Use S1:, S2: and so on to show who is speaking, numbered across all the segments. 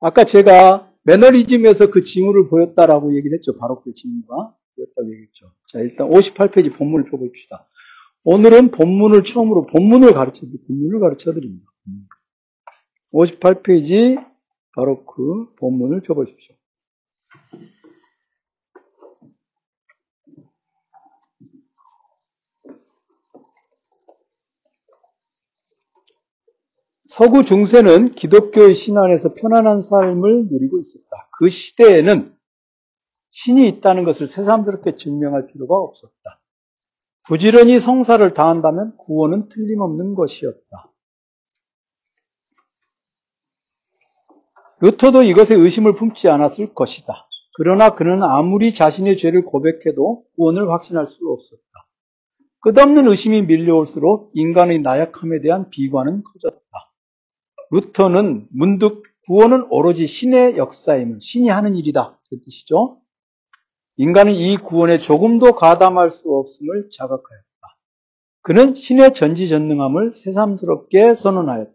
S1: 아까 제가 매너리즘에서 그 징후를 보였다라고 얘기를 했죠. 바로 그 징후가 보였다고 얘기했죠. 자, 일단 58페이지 본문을 펴봅시다. 오늘은 본문을 처음으로 본문을 가르쳐 본문을 가르쳐 드립니다. 58페이지 바로 그 본문을 펴보십시오. 서구 중세는 기독교의 신 안에서 편안한 삶을 누리고 있었다. 그 시대에는 신이 있다는 것을 새삼스럽게 증명할 필요가 없었다. 부지런히 성사를 다한다면 구원은 틀림없는 것이었다. 루터도 이것에 의심을 품지 않았을 것이다. 그러나 그는 아무리 자신의 죄를 고백해도 구원을 확신할 수 없었다. 끝없는 의심이 밀려올수록 인간의 나약함에 대한 비관은 커졌다. 루터는 문득 구원은 오로지 신의 역사임을 신이 하는 일이다. 그 뜻이죠. 인간은 이 구원에 조금도 가담할 수 없음을 자각하였다. 그는 신의 전지전능함을 새삼스럽게 선언하였다.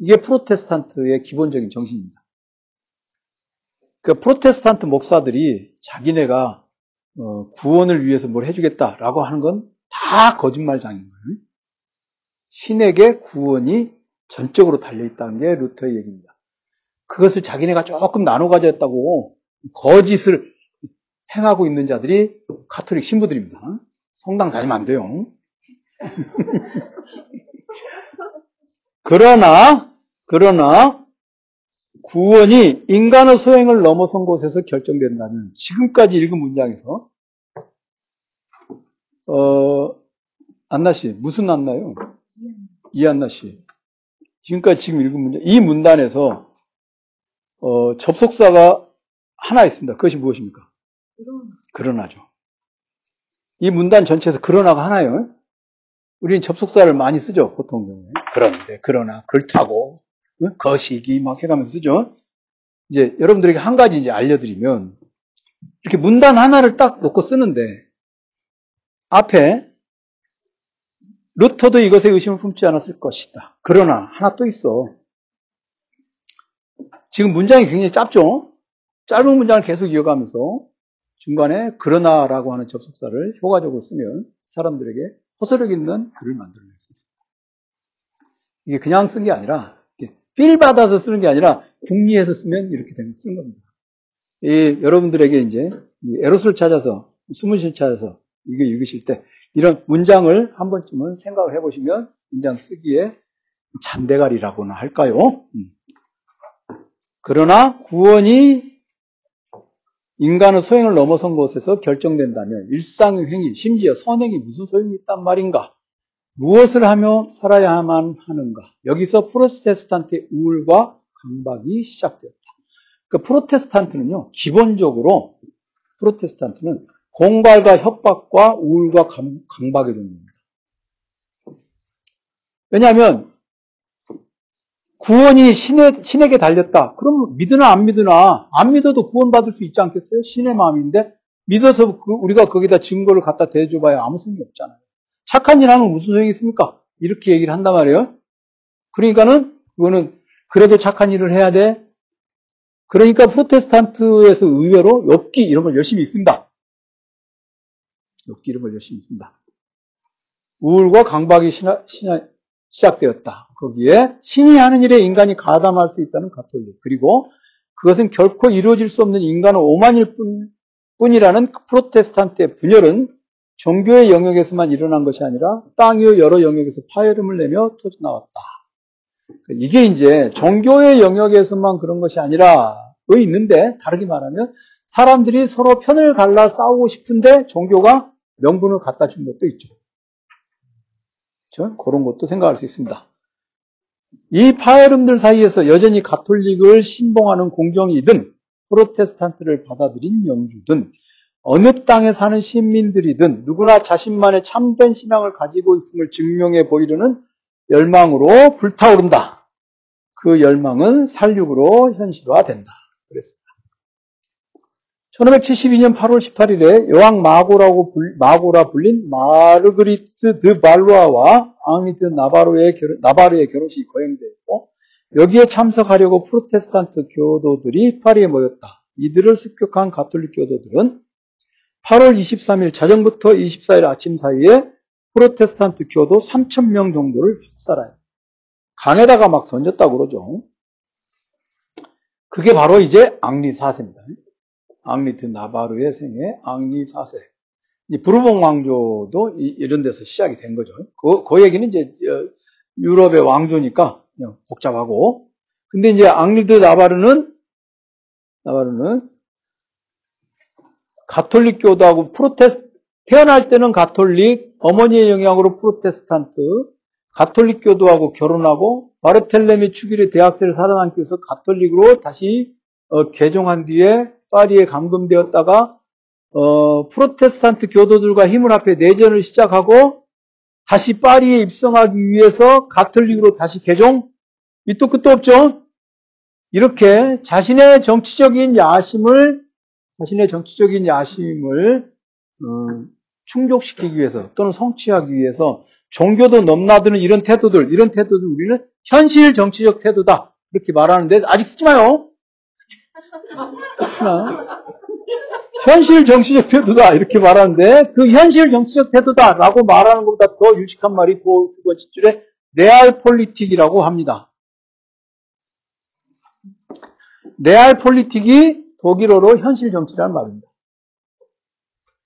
S1: 이게 프로테스탄트의 기본적인 정신입니다. 그 프로테스탄트 목사들이 자기네가 어, 구원을 위해서 뭘 해주겠다라고 하는 건 다 거짓말장인 거예요. 신에게 구원이 전적으로 달려있다는 게 루터의 얘기입니다. 그것을 자기네가 조금 나눠 가졌다고 거짓을 행하고 있는 자들이 카톨릭 신부들입니다. 성당 다니면 안 돼요. 그러나, 그러나, 구원이 인간의 소행을 넘어선 곳에서 결정된다는 지금까지 읽은 문장에서, 어, 안나 씨, 무슨 안나요? 이안나 씨. 지금까지 지금 읽은 문장, 이 문단에서 어, 접속사가 하나 있습니다. 그것이 무엇입니까? 그러나죠. 이 문단 전체에서 그러나가 하나요. 우리는 접속사를 많이 쓰죠, 보통 경우에. 그런데, 그러나, 그렇다고, 거시기 막 해가면서 쓰죠. 이제 여러분들에게 한 가지 이제 알려드리면, 이렇게 문단 하나를 딱 놓고 쓰는데, 앞에 루터도 이것에 의심을 품지 않았을 것이다. 그러나 하나 또 있어. 지금 문장이 굉장히 짧죠? 짧은 문장을 계속 이어가면서 중간에 그러나라고 하는 접속사를 효과적으로 쓰면 사람들에게 호소력 있는 글을 만들어낼 수 있습니다. 이게 그냥 쓴 게 아니라 필 받아서 쓰는 게 아니라 궁리해서 쓰면 이렇게 되는 쓰는 겁니다. 이 여러분들에게 이제 에로스를 찾아서 수문실 찾아서 이거 읽으실 때 이런 문장을 한 번쯤은 생각을 해보시면 문장 쓰기에 잔대가리라고나 할까요? 음. 그러나 구원이 인간의 소행을 넘어선 곳에서 결정된다면 일상의 행위, 심지어 선행이 무슨 소용이 있단 말인가? 무엇을 하며 살아야만 하는가? 여기서 프로테스탄트의 우울과 강박이 시작되었다. 그 프로테스탄트는요, 기본적으로 프로테스탄트는 공갈과 협박과 우울과 강, 박의 종류입니다. 왜냐하면 구원이 신에, 신에게 달렸다. 그럼 믿으나 안 믿으나 안 믿어도 구원받을 수 있지 않겠어요? 신의 마음인데 믿어서 그, 우리가 거기다 증거를 갖다 대줘봐야 아무 소용이 없잖아요. 착한 일 하면 무슨 소용이 있습니까? 이렇게 얘기를 한단 말이에요. 그러니까는 그거는 그래도 착한 일을 해야 돼. 그러니까 프로테스탄트에서 의외로 엽기 이런 걸 열심히 있습니다. 열심히 줍니다. 우울과 강박이 시나, 시나, 시작되었다. 거기에 신이 하는 일에 인간이 가담할 수 있다는 가톨릭. 그리고 그것은 결코 이루어질 수 없는 인간의 오만일 뿐, 뿐이라는 프로테스탄트의 분열은 종교의 영역에서만 일어난 것이 아니라 땅의 여러 영역에서 파열음을 내며 터져나왔다. 이게 이제 종교의 영역에서만 그런 것이 아니라 왜 있는데 다르게 말하면 사람들이 서로 편을 갈라 싸우고 싶은데 종교가 명분을 갖다 준 것도 있죠. 그렇죠? 그런 것도 생각할 수 있습니다. 이 파열음들 사이에서 여전히 가톨릭을 신봉하는 공정이든 프로테스탄트를 받아들인 영주든 어느 땅에 사는 시민들이든 누구나 자신만의 참된 신앙을 가지고 있음을 증명해 보이려는 열망으로 불타오른다. 그 열망은 살육으로 현실화된다. 그랬습니다. 1572년 8월 18일에 여왕 마고라고 불, 마고라 불린 마르그리트 드 발루아와 앙리 드 나바로의 결혼, 나바르의 결혼식이 거행되었고 여기에 참석하려고 프로테스탄트 교도들이 파리에 모였다. 이들을 습격한 가톨릭 교도들은 8월 23일 자정부터 24일 아침 사이에 프로테스탄트 교도 3,000명 정도를 학살하여 강에다가 막 던졌다고 그러죠. 그게 바로 이제 앙리 4세입니다. 앙리트 나바르의 생애 앙리 4세. 부르봉 왕조도 이런 데서 시작이 된 거죠. 그, 그 얘기는 이제 어, 유럽의 왕조니까 복잡하고. 근데 이제 앙리드 나바르는 나바르는 가톨릭 교도하고 프로테스 태어날 때는 가톨릭, 어머니의 영향으로 프로테스탄트, 가톨릭 교도하고 결혼하고 바르텔레미 축일의 대학살을 살아남기 위해서 가톨릭으로 다시 어, 개종한 뒤에 파리에 감금되었다가 어, 프로테스탄트 교도들과 힘을 합해 내전을 시작하고 다시 파리에 입성하기 위해서 가톨릭으로 다시 개종 밑도 끝도 없죠. 이렇게 자신의 정치적인 야심을 자신의 정치적인 야심을 어, 충족시키기 위해서 또는 성취하기 위해서 종교도 넘나드는 이런 태도들, 이런 태도들 우리는 현실 정치적 태도다. 이렇게 말하는데 아직 쓰지 마요. 현실 정치적 태도다. 이렇게 말하는데 그 현실 정치적 태도다라고 말하는 것보다 더 유식한 말이 그 두 번째 줄에 Realpolitik이라고 합니다. Realpolitik이 독일어로 현실 정치라는 말입니다.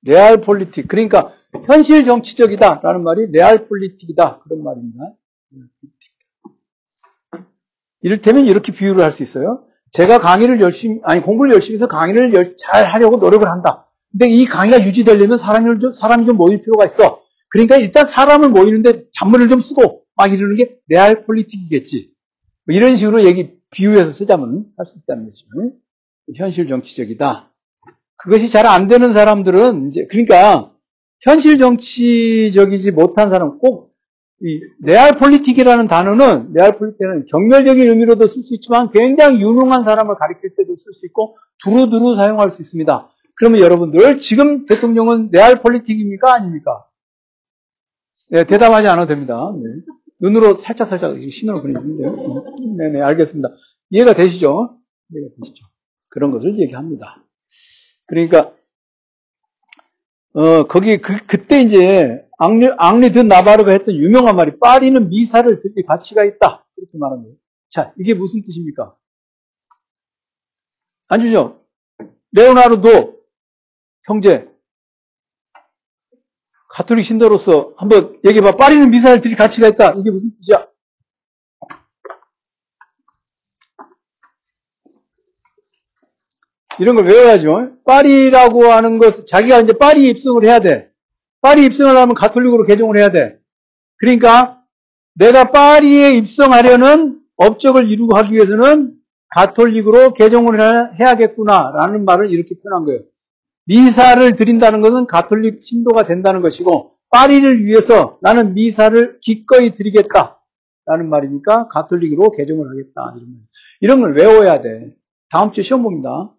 S1: Realpolitik. 그러니까 현실 정치적이다라는 말이 Realpolitik이다. 그런 말입니다. 이를테면 이렇게 비유를 할 수 있어요. 제가 강의를 열심히, 아니, 공부를 열심히 해서 강의를 잘 하려고 노력을 한다. 근데 이 강의가 유지되려면 사람이 좀, 사람이 좀 모일 필요가 있어. 그러니까 일단 사람을 모이는데 잔문을 좀 쓰고 막 이러는 게 Realpolitik이겠지. 뭐 이런 식으로 얘기, 비유해서 쓰자면 할 수 있다는 거죠. 현실 정치적이다. 그것이 잘 안 되는 사람들은 이제 그러니까 현실 정치적이지 못한 사람 꼭 이 Realpolitik이라는 단어는 Realpolitik은 경멸적인 의미로도 쓸 수 있지만 굉장히 유능한 사람을 가리킬 때도 쓸 수 있고 두루두루 사용할 수 있습니다. 그러면 여러분들 지금 대통령은 레알 폴리틱입니까 아닙니까? 네, 대답하지 않아도 됩니다. 네. 눈으로 살짝 살짝 신호를 보내주는데요. 네 네 알겠습니다. 이해가 되시죠? 이해가 되시죠? 그런 것을 얘기합니다. 그러니까 어 거기 그 그때 이제 앙리 앙리 드 나바르가 했던 유명한 말이 파리는 미사를 들릴 가치가 있다 이렇게 거예요. 자 이게 무슨 뜻입니까? 안주죠? 레오나르도 형제 가톨릭 신도로서 한번 얘기해봐. 파리는 미사를 들릴 가치가 있다. 이게 무슨 뜻이야? 이런 걸 외워야죠. 파리라고 하는 것, 자기가 이제 파리 입성을 해야 돼. 파리 입성을 하면 가톨릭으로 개종을 해야 돼. 그러니까 내가 파리에 입성하려는 업적을 이루고 하기 위해서는 가톨릭으로 개종을 해야겠구나라는 말을 이렇게 표현한 거예요. 미사를 드린다는 것은 가톨릭 신도가 된다는 것이고 파리를 위해서 나는 미사를 기꺼이 드리겠다 라는 말이니까 가톨릭으로 개종을 하겠다. 이런 걸 외워야 돼. 다음 주에 시험 봅니다.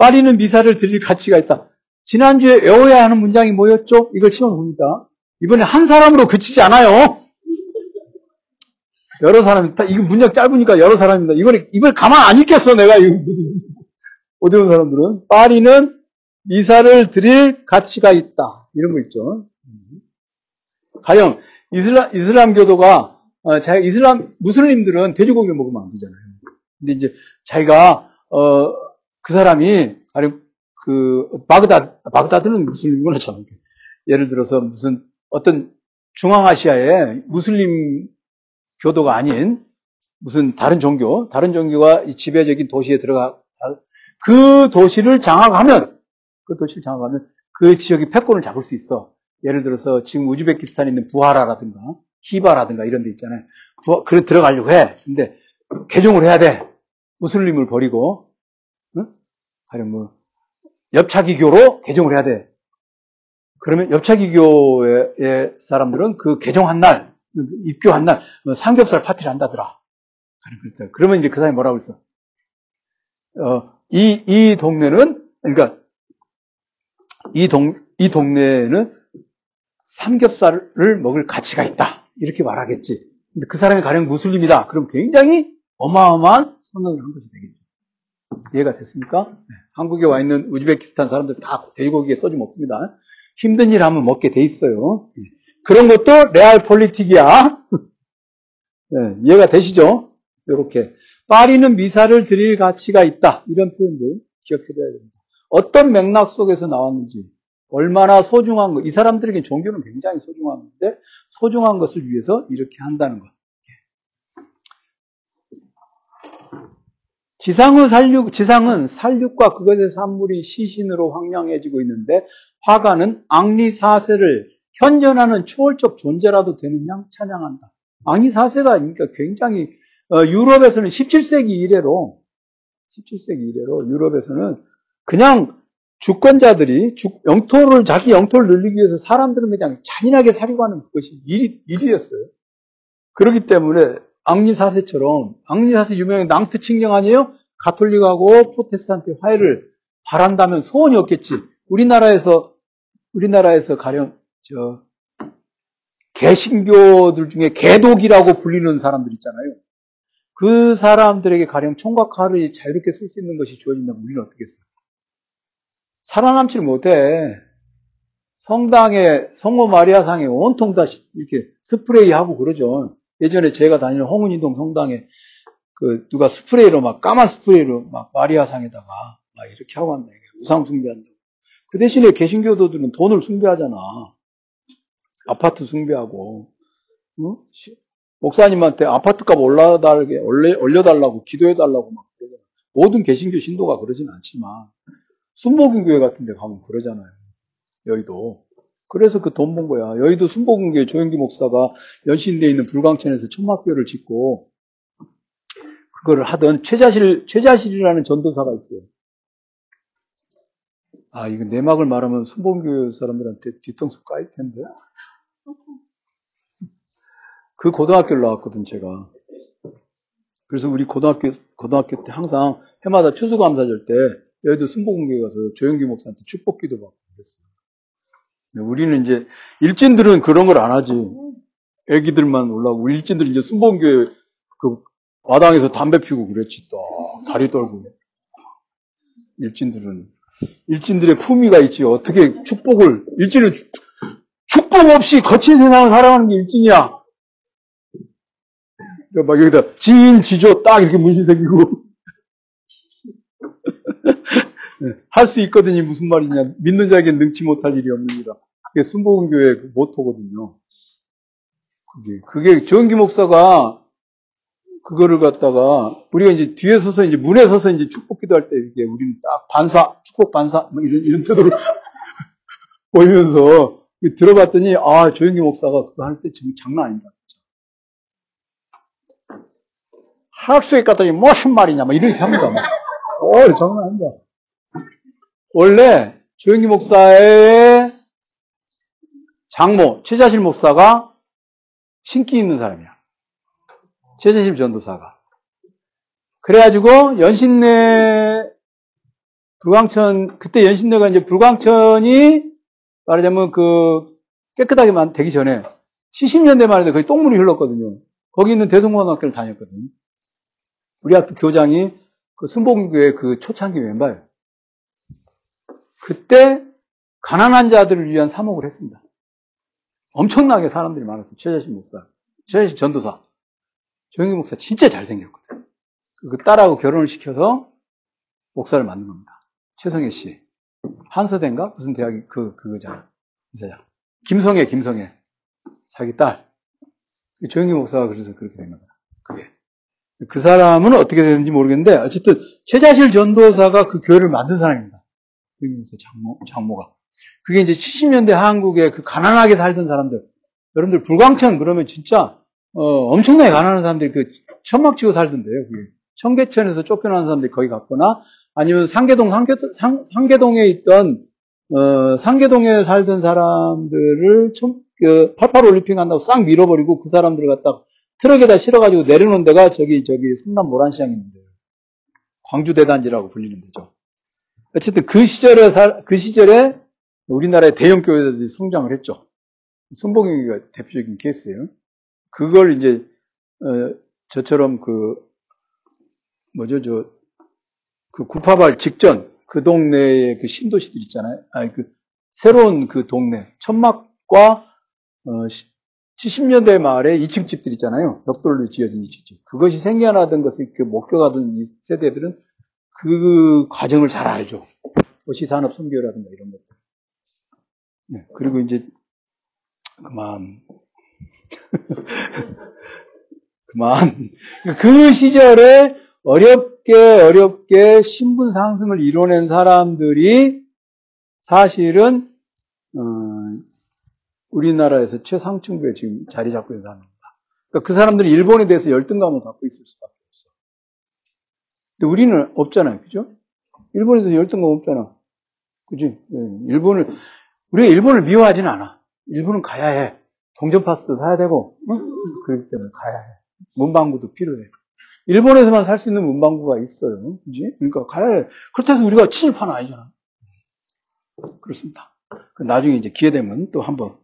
S1: 파리는 미사를 드릴 가치가 있다. 지난주에 외워야 하는 문장이 뭐였죠? 이걸 봅니다. 이번에 한 사람으로 그치지 않아요. 여러 사람이, 이거 문장 짧으니까 여러 사람입니다. 이번에, 이번에 가만 안 있겠어, 내가. 어디 온 사람들은. 파리는 미사를 드릴 가치가 있다. 이런 거 있죠. 가령, 이슬람, 이슬람 교도가, 어, 자기 이슬람, 무슬림들은 돼지고기 먹으면 안 되잖아요. 근데 이제 자기가, 어, 그 사람이, 가령, 그, 바그다, 바그다드는 무슬림구나, 참. 예를 들어서 무슨, 어떤 중앙아시아에 무슬림 교도가 아닌 무슨 다른 종교, 다른 종교가 이 지배적인 도시에 들어가, 그 도시를 장악하면, 그 도시를 장악하면 그 지역이 패권을 잡을 수 있어. 예를 들어서 지금 우즈베키스탄에 있는 부하라라든가, 히바라든가 이런 데 있잖아요. 그래 들어가려고 해. 근데 개종을 해야 돼. 무슬림을 버리고, 응? 가령 뭐, 엽차기교로 개종을 해야 돼. 그러면 엽차기교의 사람들은 그 개종한 날, 입교한 날, 뭐 삼겹살 파티를 한다더라. 그러면 이제 그 사람이 뭐라고 했어? 어, 이, 이 동네는, 그러니까, 이 동, 이 동네에는 삼겹살을 먹을 가치가 있다. 이렇게 말하겠지. 근데 그 사람이 가령 무슬림이다. 그럼 굉장히 어마어마한 선언을 한 것이 되겠죠. 이해가 됐습니까? 네. 한국에 와 있는 우즈베키스탄 사람들 다 돼지고기에 소주 먹습니다. 힘든 일 하면 먹게 돼 있어요. 네. 그런 것도 레알 폴리틱이야. 네, 이해가 되시죠? 이렇게 파리는 미사를 드릴 가치가 있다. 이런 표현들 기억해둬야 됩니다. 어떤 맥락 속에서 나왔는지 얼마나 소중한 거, 이 사람들에게 종교는 굉장히 소중한 건데 소중한 것을 위해서 이렇게 한다는 것. 지상의 살육, 지상은 살육과 그것의 산물이 시신으로 황량해지고 있는데 화가는 악리 사세를 현존하는 초월적 존재라도 되는 양 찬양한다. 악리 사세가 그러니까 굉장히 어, 유럽에서는 17세기 이래로 17세기 이래로 유럽에서는 그냥 주권자들이 주, 영토를 자기 영토를 늘리기 위해서 사람들은 그냥 잔인하게 살려고 하는 것이 일이, 일이었어요. 그렇기 때문에 앙리사세처럼 앙리사세 유명한 낭트 칭령 아니에요? 가톨릭하고 프로테스탄트 화해를 바란다면 소원이 없겠지. 우리나라에서 우리나라에서 가령 저 개신교들 중에 개독이라고 불리는 사람들 있잖아요. 그 사람들에게 가령 총각 칼을 자유롭게 쓸 수 있는 것이 주어진다면 우리는 어떻게 했어요? 살아남질 못해. 성당에 성모 마리아상에 온통 다 이렇게 스프레이하고 그러죠. 예전에 제가 다니는 홍은이동 성당에 그 누가 스프레이로 막 까만 스프레이로 막 마리아상에다가 막 이렇게 하고 한다. 우상 숭배한다고. 그 대신에 개신교도들은 돈을 숭배하잖아. 아파트 숭배하고. 응? 목사님한테 아파트값 올라달게 올려달라고 기도해달라고 막 그러잖아. 모든 개신교 신도가 그러진 않지만 순복음교회 같은 데 가면 그러잖아요. 여의도. 그래서 그 돈 번 거야. 여의도 순복음교회 조용기 목사가 연신대에 있는 불광천에서 천막교를 짓고 그거를 하던 최자실, 최자실이라는 전도사가 있어요. 아, 이거 내막을 말하면 순복음교회 사람들한테 뒤통수 까일 텐데. 그 고등학교를 나왔거든, 제가. 그래서 우리 고등학교, 고등학교 때 항상 해마다 추수감사절 때 여의도 순복음교회 가서 조영기 목사한테 축복 기도 받고 그랬어요. 우리는 이제 일진들은 그런 걸 안 하지. 애기들만 올라오고 일진들은 이제 순복음교회 그 마당에서 담배 피고 그랬지 또. 다리 떨고. 일진들은. 일진들의 품위가 있지. 어떻게 축복을 일진은 축복 없이 거친 세상을 살아가는 게 일진이야. 막 여기다 지인 지조 딱 이렇게 문신 새기고 할 수 있거든요. 무슨 말이냐. 믿는 자에게 능치 못할 일이 없느니라. 그게 순복음교회 그 모토거든요. 그게, 그게 정기 목사가 그거를 갖다가 우리가 이제 뒤에 서서 이제 문에 서서 이제 축복 기도할 때 이게 우리는 딱 반사, 축복 반사, 뭐 이런, 이런 태도로 보이면서 들어봤더니 아, 조영기 목사가 그거 할 때 지금 장난 아니다. 학수에 갔더니 무슨 말이냐, 막 이렇게 합니다. 어, 장난 아니다. 원래 조영기 목사의 장모 최자실 목사가 신기 있는 사람이야. 최자실 전도사가. 그래가지고 연신내 불광천 그때 연신내가 이제 불광천이 말하자면 그 깨끗하게 되기 전에 70년대만 해도 거의 똥물이 흘렀거든요. 거기 있는 대성고등학교를 다녔거든요. 우리 학교 교장이 그 순복음교회 그 초창기 멤버예요. 그때 가난한 자들을 위한 사목을 했습니다. 엄청나게 사람들이 많았어요. 최재신 목사, 최재신 전도사, 조영기 목사 진짜 잘생겼거든. 그 딸하고 결혼을 시켜서 목사를 만든 겁니다. 최성애 씨. 한서대인가? 무슨 대학이, 그, 그거잖아. 이사장. 김성애, 김성애. 자기 딸. 조영기 목사가 그래서 그렇게 된 겁니다. 그게. 그 사람은 어떻게 되는지 모르겠는데, 어쨌든, 최자실 전도사가 그 교회를 만든 사람입니다. 그러면서 장모, 장모가. 그게 이제 70년대 한국에 그 가난하게 살던 사람들. 여러분들 불광천 그러면 진짜 어, 엄청나게 가난한 사람들이 그 천막 치고 살던데요. 그게. 청계천에서 쫓겨나는 사람들이 거기 갔거나 아니면 상계동 상계, 상, 상계동에 있던 어, 상계동에 살던 사람들을 청, 그, 88 올림픽 한다고 싹 밀어버리고 그 사람들을 갖다 트럭에다 실어가지고 내려놓은 데가 저기 저기 성남 모란시장이 있는데요. 광주 대단지라고 불리는 데죠. 어쨌든 그 시절에 그 시절에 우리나라의 대형 교회들이 성장을 했죠. 순복음교가 대표적인 케이스예요. 그걸 이제 어, 저처럼 그 뭐죠, 저, 그 구파발 직전 그 동네에 그 신도시들 있잖아요. 아니, 그 새로운 그 동네. 천막과, 어, 70년대 말에 2층 집들 있잖아요. 벽돌로 지어진 2층 집. 그것이 생겨나던 것을 그 목격하던 이 세대들은 그 과정을 잘 알죠. 도시산업 선교라든가 이런 것들. 네, 그리고 이제, 그만. 그만. 그 시절에 어렵게 어렵게 신분 상승을 이뤄낸 사람들이 사실은 어, 우리나라에서 최상층부에 지금 자리 잡고 있는 사람입니다. 그러니까 그 사람들은 일본에 대해서 열등감을 갖고 있을 수밖에. 근데 우리는 없잖아요, 그죠? 일본에 대해서 열등감 없잖아, 그지? 예, 일본을 우리가 일본을 미워하지는 않아. 일본은 가야 해. 동전 파스도 사야 되고, 어? 그렇기 때문에 가야 해. 문방구도 필요해. 일본에서만 살 수 있는 문방구가 있어요. 그지? 그러니까 가야 해. 그렇다고 해서 우리가 친일파는 아니잖아. 그렇습니다. 그 나중에 이제 기회 되면 또 한번.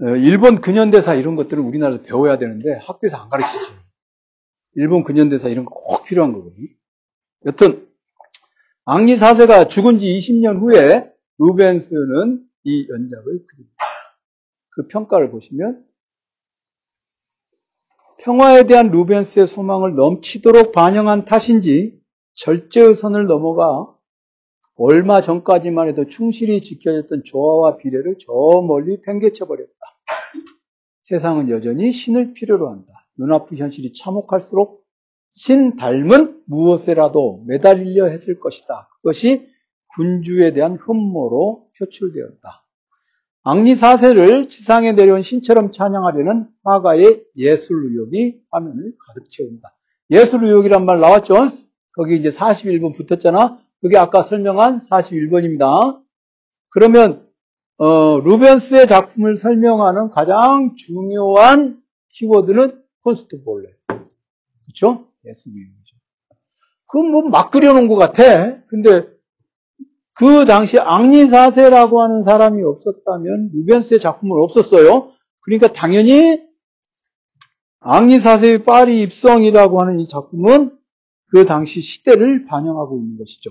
S1: 어, 일본 근현대사 이런 것들을 우리나라에서 배워야 되는데 학교에서 안 가르치지. 일본 근현대사 이런 거 꼭 필요한 거거든요. 여튼, 앙리 4세가 죽은 지 20년 후에 루벤스는 이 연작을 그립니다. 그 평가를 보시면 평화에 대한 루벤스의 소망을 넘치도록 반영한 탓인지 절제의 선을 넘어가 얼마 전까지만 해도 충실히 지켜졌던 조화와 비례를 저 멀리 팽개쳐 버렸다. 세상은 여전히 신을 필요로 한다. 눈앞의 현실이 참혹할수록 신 닮은 무엇에라도 매달리려 했을 것이다. 그것이 군주에 대한 흠모로 표출되었다. 앙리 4세를 지상에 내려온 신처럼 찬양하려는 화가의 예술 의욕이 화면을 가득 채웁니다. 예술 의욕이란 말 나왔죠? 거기 이제 41번 붙었잖아. 그게 아까 설명한 41번입니다. 그러면 어, 루벤스의 작품을 설명하는 가장 중요한 키워드는 콘스트 볼레. 그렇죠? 예술 의욕이죠. 그건 뭐 막 그려놓은 것 같아. 근데 그 당시 앙리사세라고 하는 사람이 없었다면 루벤스의 작품은 없었어요. 그러니까 당연히 앙리사세의 파리 입성이라고 하는 이 작품은 그 당시 시대를 반영하고 있는 것이죠.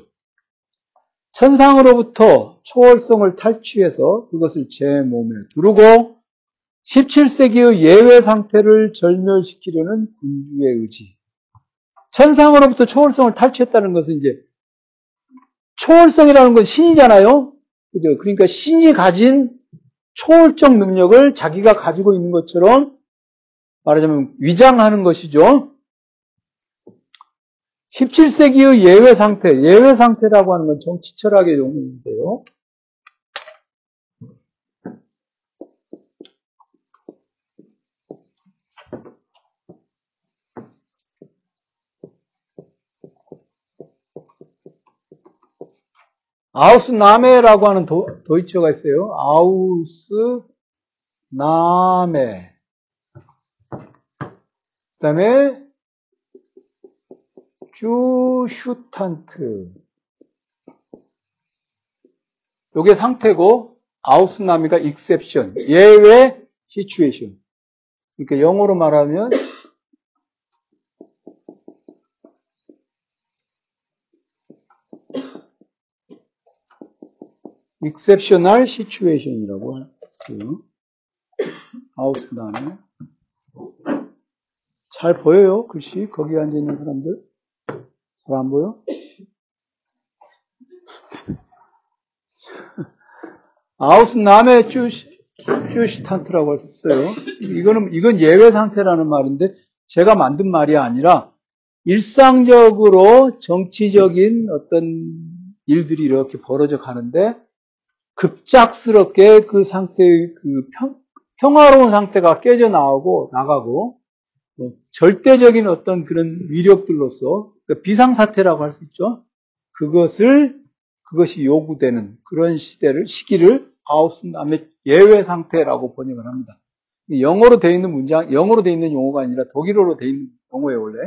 S1: 천상으로부터 초월성을 탈취해서 그것을 제 몸에 두르고 17세기의 예외 상태를 절멸시키려는 군주의 의지. 천상으로부터 초월성을 탈취했다는 것은 이제 초월성이라는 건 신이잖아요. 그죠? 그러니까 신이 가진 초월적 능력을 자기가 가지고 있는 것처럼 말하자면 위장하는 것이죠. 17세기의 예외 상태, 예외 상태라고 하는 건 정치 철학의 용어인데요. 아우스 나메라고 하는 도, 도이처가 있어요. 아우스 나메. 그 다음에 쭈슈탄트. 요게 상태고 아우스 나미가 익셉션, 예외 시츄에이션. 그러니까 영어로 말하면 exceptional situation이라고 했어요. 하우스 다음에 잘 보여요? 글씨 거기 앉아 있는 사람들 잘 안 보여? 아우스 남의 쭈시탄트라고 했어요. 이거는 이건 예외 상태라는 말인데 제가 만든 말이 아니라 일상적으로 정치적인 어떤 일들이 이렇게 벌어져 가는데 급작스럽게 그 상태의 그 평, 평화로운 상태가 깨져 나오고 나가고 뭐 절대적인 어떤 그런 위력들로서 그러니까 비상사태라고 할 수 있죠. 그것을 그것이 요구되는 그런 시대를 시기를 아우스남의 예외 상태라고 번역을 합니다. 영어로 되어 있는 문장, 영어로 되어 있는 용어가 아니라 독일어로 되어 있는 용어예요 원래.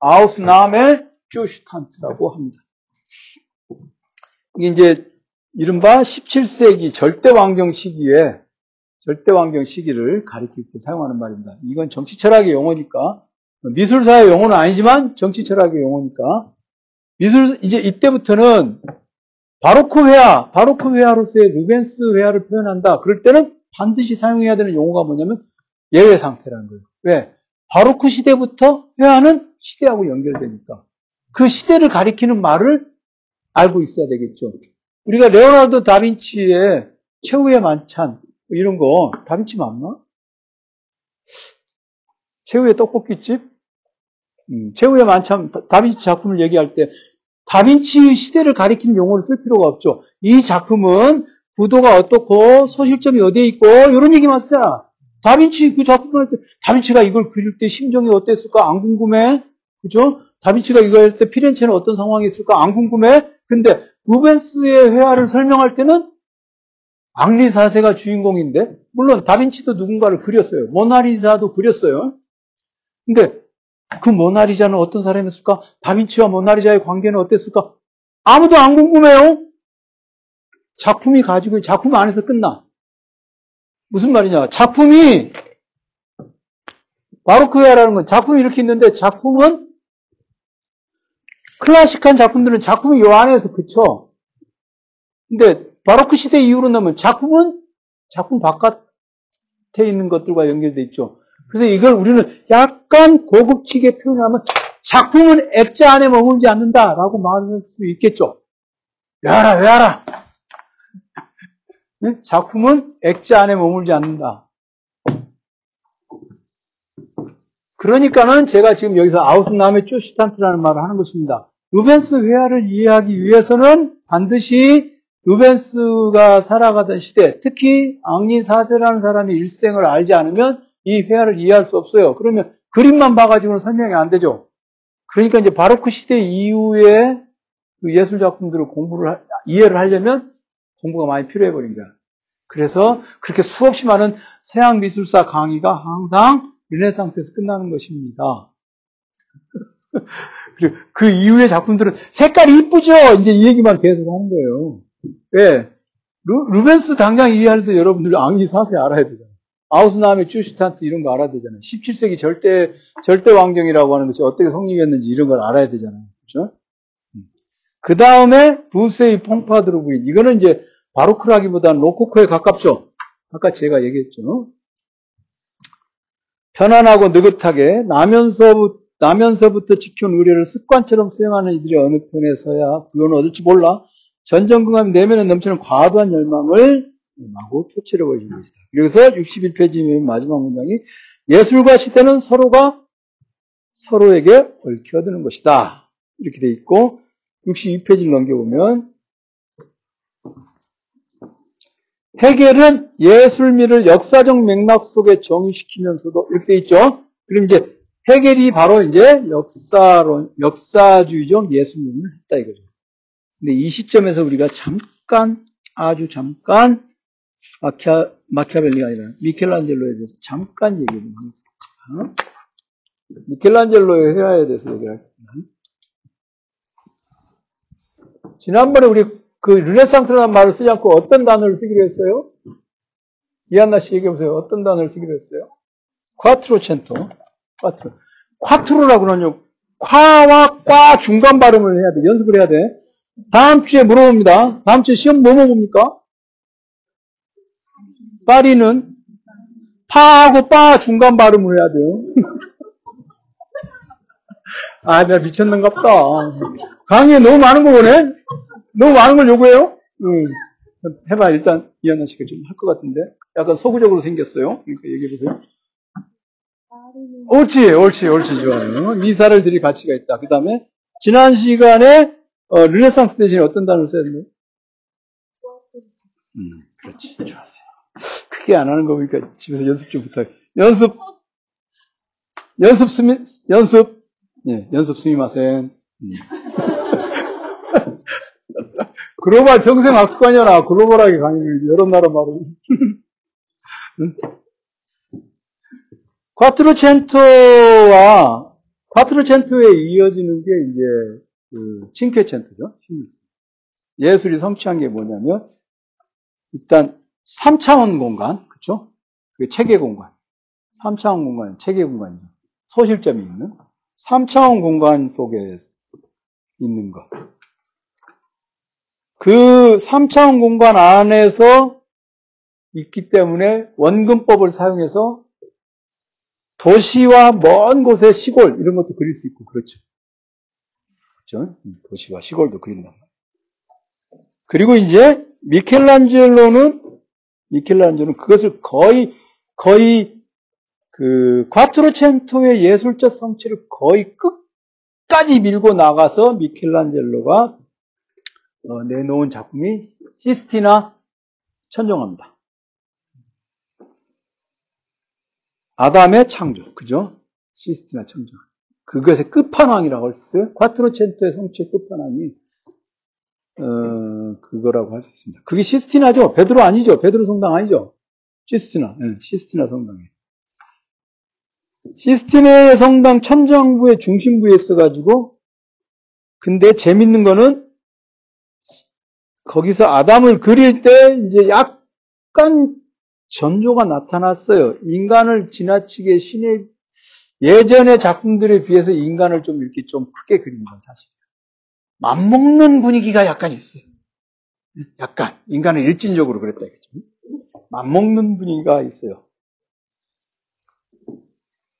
S1: 아우스남의 쭈슈탄트라고 합니다. 이게 이제 이른바 17세기 절대왕경 시기에 절대왕경 시기를 가리킬 때 사용하는 말입니다. 이건 정치 철학의 용어니까 미술사의 용어는 아니지만 정치 철학의 용어니까 미술 이제 이때부터는 바로크 회화, 바로크 회화로서의 루벤스 회화를 표현한다. 그럴 때는 반드시 사용해야 되는 용어가 뭐냐면 예외 상태라는 거예요. 왜? 바로크 시대부터 회화는 시대하고 연결되니까 그 시대를 가리키는 말을 알고 있어야 되겠죠. 우리가 레오나르도 다빈치의 최후의 만찬 뭐 이런 거 다빈치 맞나? 최후의 떡볶이집? 음, 최후의 만찬 다빈치 작품을 얘기할 때 다빈치 시대를 가리키는 용어를 쓸 필요가 없죠. 이 작품은 구도가 어떻고 소실점이 어디에 있고 이런 얘기만 쓰잖아. 다빈치 그 작품을 할 때 다빈치가 이걸 그릴 때 심정이 어땠을까 안 궁금해? 그죠? 다빈치가 이거 할 때 피렌체는 어떤 상황이 있을까 안 궁금해? 근데 루벤스의 회화를 설명할 때는 앙리 4세가 주인공인데 물론 다빈치도 누군가를 그렸어요. 모나리자도 그렸어요. 근데 그 모나리자는 어떤 사람이었을까? 다빈치와 모나리자의 관계는 어땠을까? 아무도 안 궁금해요. 작품이 가지고 작품 안에서 끝나. 무슨 말이냐? 작품이 바로크회라는 건 작품이 이렇게 있는데 작품은 클래식한 작품들은 작품이 요 안에서 그쳐. 근데 바로크 시대 이후로 나면 작품은 작품 바깥에 있는 것들과 연결돼 있죠. 그래서 이걸 우리는 약간 고급지게 표현하면 작품은 액자 안에 머물지 않는다라고 말할 수 있겠죠. 외하라, 외하라. 네? 작품은 액자 안에 머물지 않는다. 그러니까는 제가 지금 여기서 아우스남의 쭈슈탄트라는 말을 하는 것입니다. 루벤스 회화를 이해하기 위해서는 반드시 루벤스가 살아가던 시대, 특히 앙리 4세라는 사람이 일생을 알지 않으면 이 회화를 이해할 수 없어요. 그러면 그림만 봐가지고는 설명이 안 되죠. 그러니까 이제 바로크 시대 이후에 그 예술 작품들을 공부를 이해를 하려면 공부가 많이 필요해 거야. 그래서 그렇게 수없이 많은 서양 미술사 강의가 항상 르네상스에서 끝나는 것입니다. 그리고 그 이후의 작품들은 색깔이 이쁘죠? 이제 이 얘기만 계속 하는 거예요. 왜? 루, 벤스 당장 이해할 때 여러분들 앙리 사세 알아야 되잖아요. 아우스나의 쭈슈탄트 이런 거 알아야 되잖아요. 17세기 절대, 절대 왕경이라고 하는 것이 어떻게 성립했는지 이런 걸 알아야 되잖아요. 그죠? 그 다음에 부세이 퐁파드로 부인. 이거는 이제 바로크라기보다는 로코코에 가깝죠. 아까 제가 얘기했죠. 편안하고 느긋하게 나면서, 나면서부터 지켜온 의뢰를 습관처럼 수행하는 이들이 어느 편에 서야 구원을 얻을지 몰라 전전긍함 내면에 넘치는 과도한 열망을 마구 표치를 보여주는 것이다. 그래서 61페이지 마지막 문장이 예술과 시대는 서로가 서로에게 얽혀드는 것이다. 이렇게 돼 있고 62페이지를 넘겨보면 해결은 예술미를 역사적 맥락 속에 정의시키면서도 이렇게 돼 있죠. 그럼 이제 해결이 바로 이제 역사론, 역사주의적 예술론을 했다 이거죠. 근데 이 시점에서 우리가 잠깐, 아주 잠깐 마키아, 마키아벨리가 아니라 미켈란젤로에 대해서 잠깐 얘기 좀 하겠습니다. 미켈란젤로의 회화에 대해서 얘기를 할 겁니다. 지난번에 우리 그 르네상스라는 말을 쓰지 않고 어떤 단어를 쓰기로 했어요? 이한나 씨 얘기해보세요. 어떤 단어를 쓰기로 했어요? 콰트로첸토. 콰트로. 콰트로라고 하는요. 콰와 과 중간 발음을 해야 돼. 연습을 해야 돼. 다음 주에 물어봅니다. 다음 주에 시험 뭐 먹습니까? 파리는 파하고 빠 중간 발음을 해야 돼요. 아, 내가 미쳤는갑다. 강의에 너무 많은 거 보네? 너무 많은 걸 요구해요? 응. 해봐, 일단, 이한나 씨가 좀 할 것 같은데. 약간 서구적으로 생겼어요. 그러니까 얘기해보세요. 옳지, 옳지, 옳지, 좋아요. 미사를 들일 가치가 있다. 그 다음에, 지난 시간에, 어, 르네상스 대신에 어떤 단어를 되나요? 음, 그렇지. 좋았어요. 크게 안 하는 거 보니까 집에서 연습 좀 부탁해. 연습, 연습 스미, 연습, 예, 연습 스미마센. 음. 글로벌 평생 학습관이라 글로벌하게 강의를 여러 나라 말을. 콰트로첸토와 콰트로첸토에 이어지는 게 이제 그 칭케첸토죠. 예술이 성취한 게 뭐냐면 일단 3차원 공간, 그렇죠? 그 체계 공간. 3차원 공간, 체계 공간이죠. 소실점이 있는 3차원 공간 속에 있는 것. 그 3차원 공간 안에서 있기 때문에 원근법을 사용해서 도시와 먼 곳의 시골 이런 것도 그릴 수 있고 그렇죠. 그렇죠? 도시와 시골도 그린단 말이에요. 그리고 이제 미켈란젤로는 미켈란젤로는 그것을 거의 거의 그 과트로첸토의 예술적 성취를 거의 끝까지 밀고 나가서 미켈란젤로가 어, 내놓은 작품이 시스티나 천정화입니다. 아담의 창조, 그죠? 시스티나 천정. 그것의 끝판왕이라고 할 수 있어요. 콰트로첸토의 성취의 끝판왕이 어, 그거라고 할 수 있습니다. 그게 시스티나죠? 베드로 아니죠? 베드로 성당 아니죠? 시스티나, 네, 시스티나 성당이에요. 시스티네 성당 천정부의 중심부에 있어가지고, 근데 재밌는 거는, 거기서 아담을 그릴 때, 이제 약간 전조가 나타났어요. 인간을 지나치게 신의, 예전의 작품들에 비해서 인간을 좀 이렇게 좀 크게 그린 건 사실이에요. 맘먹는 분위기가 약간 있어요. 약간. 인간은 일진적으로 그랬다 이거죠. 맘먹는 분위기가 있어요.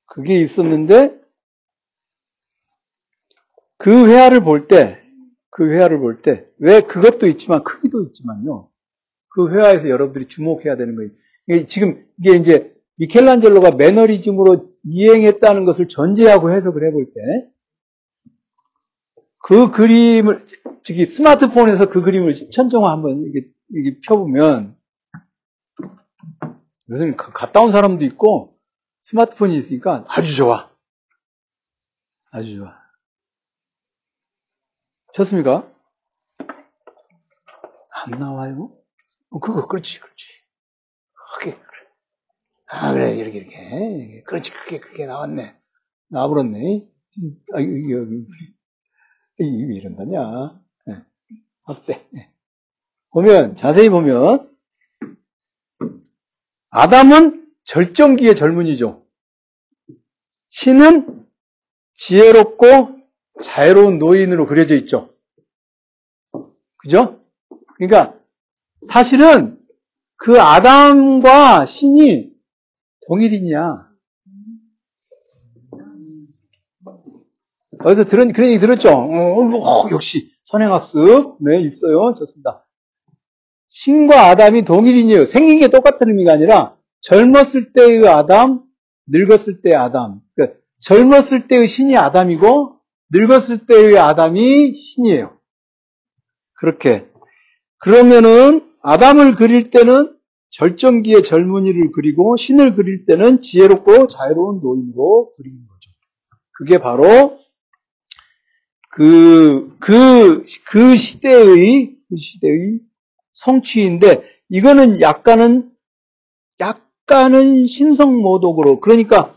S1: 그게 있었는데 그 회화를 볼 때, 그 회화를 볼 때, 왜 그것도 있지만 크기도 있지만요. 그 회화에서 여러분들이 주목해야 되는 거예요. 지금 이게 이제 미켈란젤로가 매너리즘으로 이행했다는 것을 전제하고 해석을 해볼 때, 그 그림을, 저기 스마트폰에서 그 그림을 천정화 한번 이게, 이게 펴보면, 요즘 갔다 온 사람도 있고, 스마트폰이 있으니까 아주 좋아. 아주 좋아. 쳤습니까? 안 나와요? 어, 그거, 그렇지, 그렇지. 크게, 그래. 아, 그래, 이렇게, 이렇게. 그렇지, 크게, 크게 나왔네. 나와버렸네. 아, 여기, 여기. 왜 이런다냐. 네. 어때? 네. 보면, 자세히 보면, 아담은 절정기의 젊은이죠. 신은 지혜롭고 자유로운 노인으로 그려져 있죠. 그죠? 그러니까 사실은 그 아담과 신이 동일이냐. 어디서 들은, 그런 얘기 들었죠? 어, 어, 역시 선행학습. 네, 있어요. 좋습니다. 신과 아담이 동일이냐. 생긴 게 똑같은 의미가 아니라 젊었을 때의 아담, 늙었을 때의 아담. 그러니까 젊었을 때의 신이 아담이고 늙었을 때의 아담이 신이에요. 그렇게. 그러면은 아담을 그릴 때는 절정기의 젊은이를 그리고 신을 그릴 때는 지혜롭고 자유로운 노인으로 그리는 거죠. 그게 바로 그, 그, 그 시대의, 그 시대의 성취인데, 이거는 약간은, 약, 약간은 신성모독으로 그러니까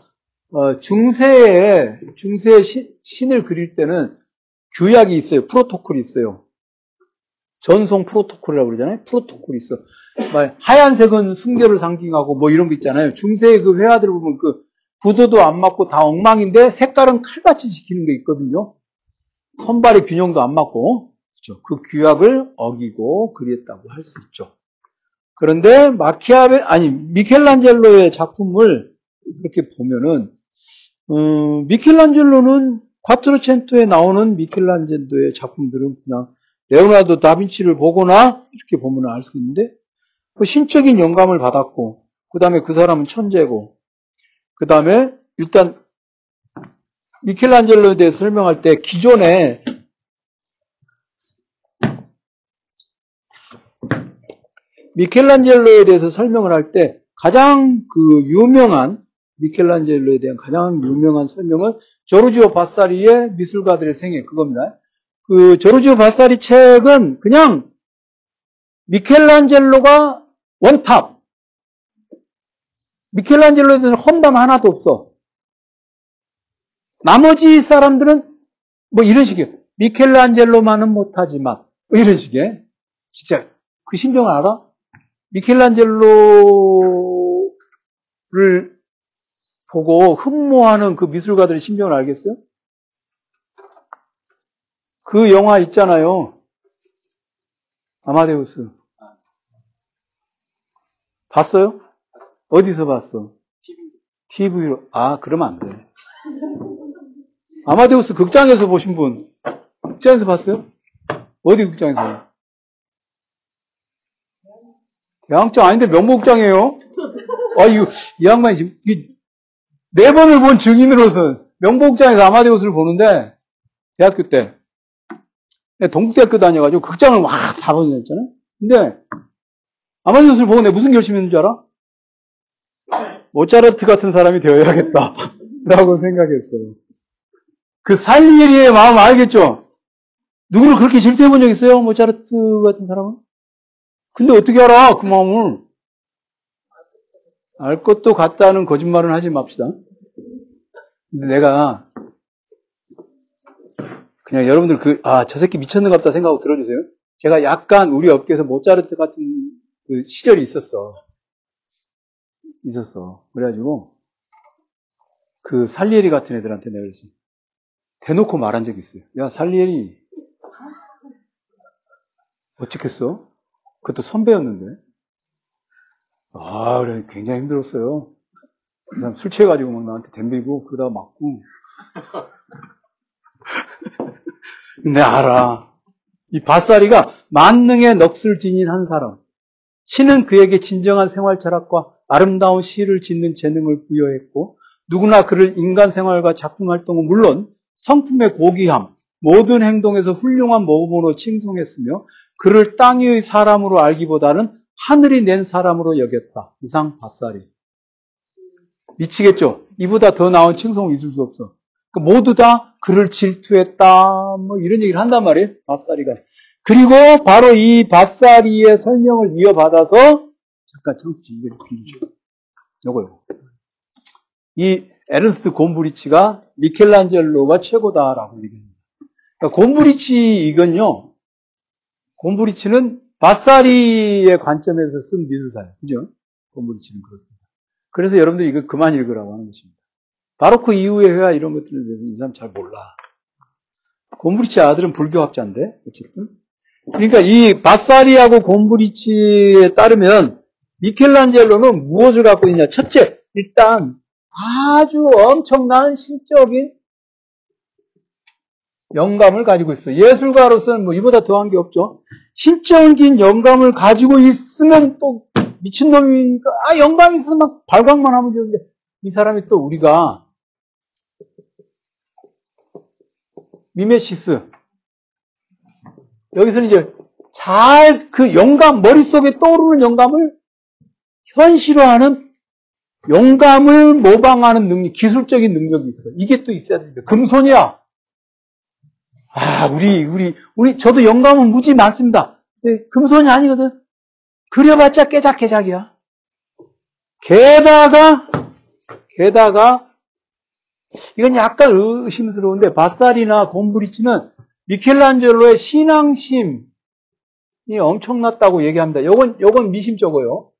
S1: 어, 중세에 중세 신을 그릴 때는 규약이 있어요. 프로토콜이 있어요. 전송 프로토콜이라고 그러잖아요. 프로토콜이 있어. 하얀색은 순결을 상징하고 뭐 이런 거 있잖아요. 중세의 그 회화들 보면 그 구도도 안 맞고 다 엉망인데 색깔은 칼같이 지키는 게 있거든요. 선발의 균형도 안 맞고 그렇죠. 그 규약을 어기고 그렸다고 할 수 있죠. 그런데 마키아베 아니 미켈란젤로의 작품을 이렇게 보면은 음, 미켈란젤로는 과트로첸토에 나오는 미켈란젤로의 작품들은 그냥 레오나르도 다빈치를 보거나 이렇게 보면 알 수 있는데 그 신적인 영감을 받았고 그 다음에 그 사람은 천재고 그 다음에 일단 미켈란젤로에 대해 설명할 때 기존에 미켈란젤로에 대해서 설명을 할 때 가장 그 유명한 미켈란젤로에 대한 가장 유명한 설명은 조르지오 바사리의 미술가들의 생애 그겁니다. 그 조르지오 바사리 책은 그냥 미켈란젤로가 원탑. 미켈란젤로에 대해서 험담 하나도 없어. 나머지 사람들은 뭐 이런 식이에요. 미켈란젤로만은 못하지만 뭐 이런 식의 진짜 그 심정을 알아? 미켈란젤로를 보고 흠모하는 그 미술가들의 심정을 알겠어요? 그 영화 있잖아요. 아마데우스. 봤어요? 어디서 봤어? TV로. 아, 그러면 안 돼. 아마데우스 극장에서 보신 분, 극장에서 봤어요? 어디 극장에서? 대항장 아닌데 명복장이에요? 아, 이거, 이 양반이 지금, 네 번을 본 증인으로서 명복장에서 아마데우스를 보는데, 대학교 때. 동국대학교 다녀가지고 극장을 막다 보냈잖아요? 근데, 아마데우스를 보고 내가 무슨 결심했는 줄 알아? 모차르트 같은 사람이 되어야겠다. 라고 생각했어. 그 살리에리의 마음 알겠죠? 누구를 그렇게 질투해 본 적 있어요? 모차르트 같은 사람은? 근데 어떻게 알아? 그 마음을. 알 것도 같다는 거짓말은 하지 맙시다. 근데 내가 그냥 여러분들 그, 아, 저 새끼 미쳤는가 보다 생각하고 들어주세요. 제가 약간 우리 업계에서 모차르트 같은 그 시절이 있었어. 있었어. 그래가지고, 그 살리에리 같은 애들한테 내가 그랬어. 대놓고 말한 적이 있어요. 야, 살리에리. 어떻겠어? 그것도 선배였는데. 아, 그래. 굉장히 힘들었어요. 그 사람 술 취해가지고 막 나한테 덤비고, 그러다가 맞고. 근데 알아. 이 바사리가 만능의 넋을 지닌 한 사람. 신은 그에게 진정한 생활 철학과 아름다운 시를 짓는 재능을 부여했고, 누구나 그를 인간 생활과 작품 활동은 물론 성품의 고귀함, 모든 행동에서 훌륭한 모범으로 칭송했으며, 그를 땅 위의 사람으로 알기보다는 하늘이 낸 사람으로 여겼다. 이상 바사리. 미치겠죠? 이보다 더 나은 칭송을 있을 수 없어. 그 모두 다 그를 질투했다. 뭐 이런 얘기를 한단 말이에요. 바사리가. 그리고 바로 이 바사리의 설명을 이어받아서 잠깐 청취 이거 빌리죠. 요거요. 이 에르스트 곰브리치가 미켈란젤로가 최고다라고 얘기합니다. 그러니까 곰브리치 이건요. 곰브리치는 바사리의 관점에서 쓴 미술사예요. 그죠? 곰브리치는 그렇습니다. 그래서 여러분들 이거 그만 읽으라고 하는 것입니다. 바로 그 이후의 회화 이런 것들을 이 사람 잘 몰라. 곰브리치 아들은 불교학자인데, 어쨌든. 그러니까 이 바사리하고 곰브리치에 따르면 미켈란젤로는 무엇을 갖고 있냐? 첫째, 일단 아주 엄청난 신적인 영감을 가지고 있어. 예술가로서는 뭐 이보다 더한 게 없죠. 신적인 영감을 가지고 있으면 또 미친놈이니까, 아, 영감이 있으면 막 발광만 하면 되는데, 이 사람이 또 우리가 미메시스. 여기서는 이제 잘 그 영감, 머릿속에 떠오르는 영감을 현실화하는 영감을 모방하는 능력, 기술적인 능력이 있어. 이게 또 있어야 됩니다. 금손이야. 아, 우리, 우리, 우리, 저도 영감은 무지 많습니다. 금손이 아니거든. 그려봤자 깨작깨작이야. 게다가, 게다가, 이건 약간 의심스러운데 바사리나 곰브리치는 미켈란젤로의 신앙심이 엄청났다고 얘기합니다. 요건 요건 미심쩍어요.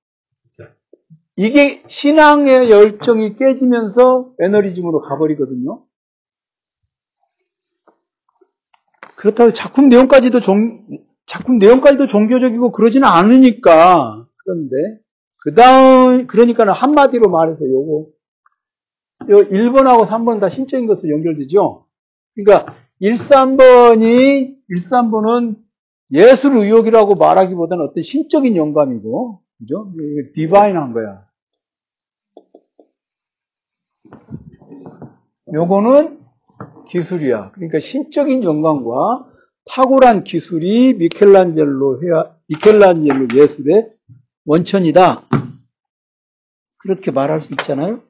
S1: 이게 신앙의 열정이 깨지면서 에너리즘으로 가버리거든요. 그렇다고 작품 내용까지도 종, 작품 내용까지도 종교적이고 그러지는 않으니까 그런데 그 다음 그러니까는 한마디로 말해서 요거 1번하고 3번 다 신적인 것으로 연결되죠. 그러니까 1, 3번이 1, 3번은 예술 의욕이라고 말하기보다는 어떤 신적인 영감이고, 그죠? 디바인한 거야. 요거는 기술이야. 그러니까 신적인 영감과 탁월한 기술이 미켈란젤로 회화, 미켈란젤로 예술의 원천이다. 그렇게 말할 수 있잖아요.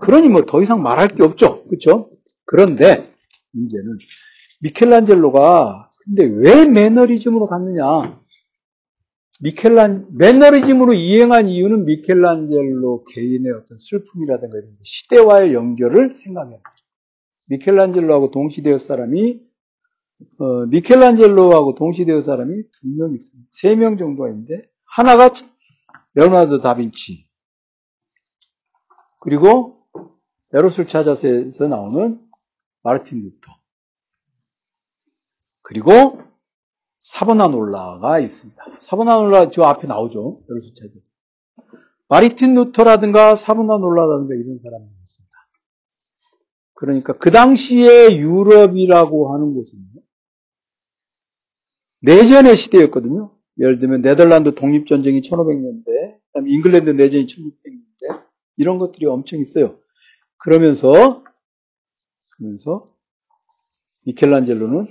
S1: 그러니 뭐 더 이상 말할 게 없죠. 그렇죠? 그런데 문제는 미켈란젤로가 근데 왜 매너리즘으로 갔느냐? 미켈란 매너리즘으로 이행한 이유는 미켈란젤로 개인의 어떤 슬픔이라든가 이런 시대와의 연결을 생각해야 돼요. 미켈란젤로하고 동시대의 사람이 어, 미켈란젤로하고 동시대의 사람이 두 명 있습니다. 세 명 정도가 있는데 하나가 레오나르도 다빈치 그리고 에로스를 찾아서에서 나오는 마르틴 루터. 그리고 사보나롤라가 있습니다. 사보나롤라 저 앞에 나오죠. 에로스 찾아서. 마르틴 루터라든가 사보나롤라라든가 이런 사람들이 있습니다. 그러니까 그 당시에 유럽이라고 하는 곳은 내전의 시대였거든요. 예를 들면 네덜란드 독립전쟁이 1500년대, 그다음에 잉글랜드 내전이 1600년대 이런 것들이 엄청 있어요. 그러면서 그러면서 미켈란젤로는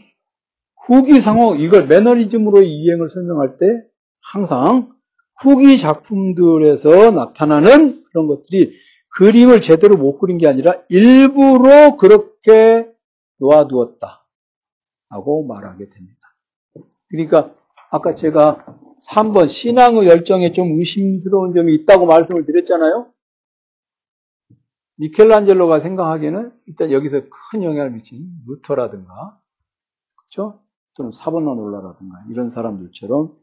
S1: 후기 상호 이걸 매너리즘으로 이행을 설명할 때 항상 후기 작품들에서 나타나는 그런 것들이 그림을 제대로 못 그린 게 아니라 일부러 그렇게 놓아두었다. 라고 말하게 됩니다. 그러니까 아까 제가 3번 신앙의 열정에 좀 의심스러운 점이 있다고 말씀을 드렸잖아요. 미켈란젤로가 생각하기에는 일단 여기서 큰 영향을 미친 루터라든가 그렇죠? 또는 사보나놀라라든가 이런 사람들처럼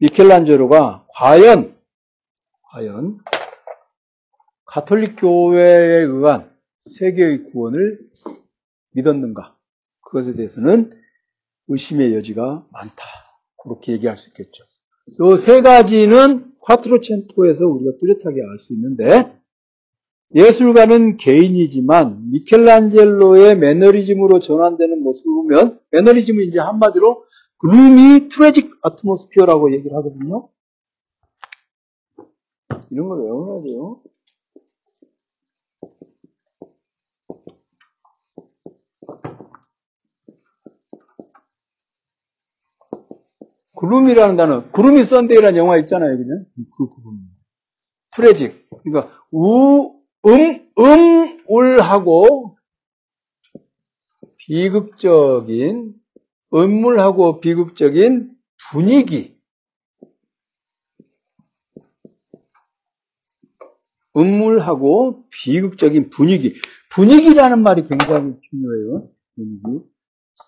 S1: 미켈란젤로가 과연 과연 가톨릭 교회에 의한 세계의 구원을 믿었는가? 그것에 대해서는 의심의 여지가 많다. 그렇게 얘기할 수 있겠죠. 이 세 가지는 콰트로첸토에서 우리가 뚜렷하게 알 수 있는데 예술가는 개인이지만 미켈란젤로의 매너리즘으로 전환되는 모습을 보면 매너리즘은 이제 한마디로 gloomy tragic atmosphere라고 얘기를 하거든요. 이런 걸 외워놔야 돼요. 구름이라는 단어, 구름이 썬데이라는 영화 있잖아요, 그냥 그 구름. 트레직. 그러니까 우, 음, 음, 울하고 비극적인 음물하고 비극적인 분위기. 음물하고 비극적인 분위기. 분위기라는 말이 굉장히 중요해요. 분위기.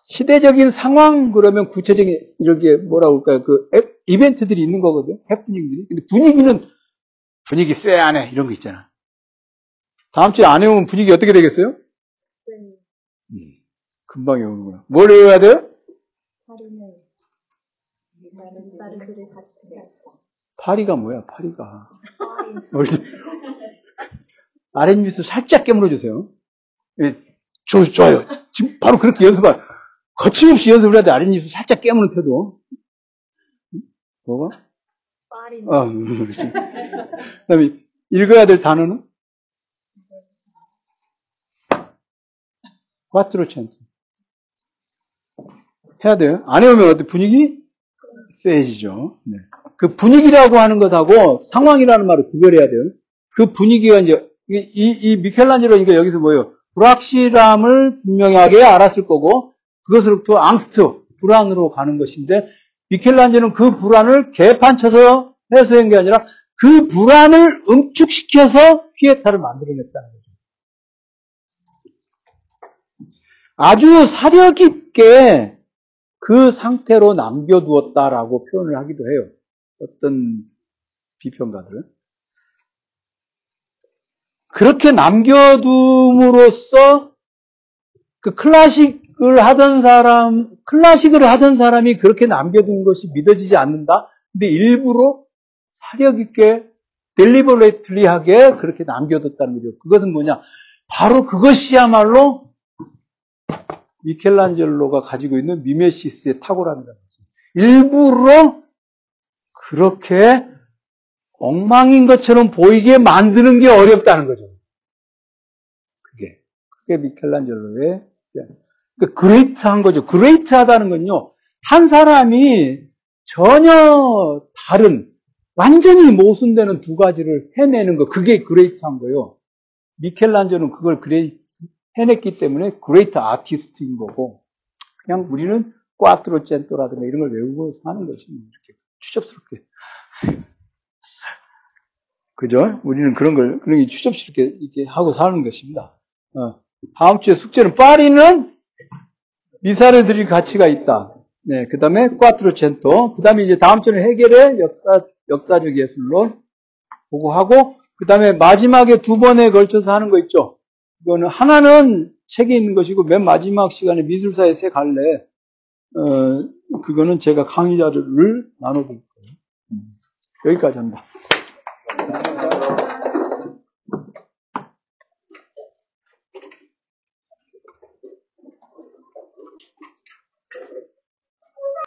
S1: 시대적인 상황 그러면 구체적인 이렇게 뭐라 그럴까요? 그 이벤트들이 있는 거거든. 해프닝들이. 근데 분위기는 분위기 쎄하네 이런 거 있잖아. 다음 주에 안 해오면 분위기 어떻게 되겠어요? 네. 음, 금방 외우는구나. 뭘 외워야 돼요? 파리가 뭐야, 파리가. 아랫뉴스 살짝 깨물어 주세요. 예, 좋, 좋아요. 지금 바로 그렇게 연습할. 거침없이 연습을 해야 돼. 아랫입술 살짝 깨무는 태도. 뭐가? 파리. 어, 그렇지. 그 다음에 읽어야 될 단어는? 꽈트로첸트. 해야 돼요. 안 해오면 어때? 분위기? 세지죠. 네. 그 분위기라고 하는 것하고 상황이라는 말을 구별해야 돼요. 그 분위기가 이제, 이, 이 미켈란젤로니까 여기서 뭐예요? 불확실함을 분명하게 알았을 거고, 그것으로부터 앙스트, 불안으로 가는 것인데, 미켈란젤로는 그 불안을 개판쳐서 해소한 게 아니라 그 불안을 응축시켜서 피에타를 만들어냈다는 거죠. 아주 사려 깊게 그 상태로 남겨두었다라고 표현을 하기도 해요. 어떤 비평가들은. 그렇게 남겨둠으로써 그 클래식 을 하던 사람, 클래식을 하던 사람이 그렇게 남겨둔 것이 믿어지지 않는다? 근데 일부러 사려 깊게 델리버레이틀리하게 그렇게 남겨뒀다는 거죠. 그것은 뭐냐? 바로 그것이야말로 미켈란젤로가 가지고 있는 미메시스의 탁월함이라는 거죠. 일부러 그렇게 엉망인 것처럼 보이게 만드는 게 어렵다는 거죠. 그게 그게 미켈란젤로의 그 great한 거죠. great하다는 건요. 한 사람이 전혀 다른 완전히 모순되는 두 가지를 해내는 거 그게 great한 거예요. 미켈란젤로는 그걸 great 해냈기 때문에 great artist인 거고 그냥 우리는 콰트로첸토라든가 이런 걸 외우고 사는 것이 이렇게 추접스럽게 그죠? 우리는 그런 걸 그런 게 추접스럽게 이렇게 하고 사는 것입니다. 어. 다음 주에 숙제는 파리는 미사를 드릴 가치가 있다. 네, 그 다음에 콰트로첸토. 그 다음에 이제 다음 주는 해결의 역사, 역사적 예술론 보고 하고, 그 다음에 마지막에 두 번에 걸쳐서 하는 거 있죠? 이거는 하나는 책에 있는 것이고 맨 마지막 시간에 미술사의 새 갈래 어, 그거는 제가 강의 자료를 나눠드릴 거예요. 음, 여기까지 합니다.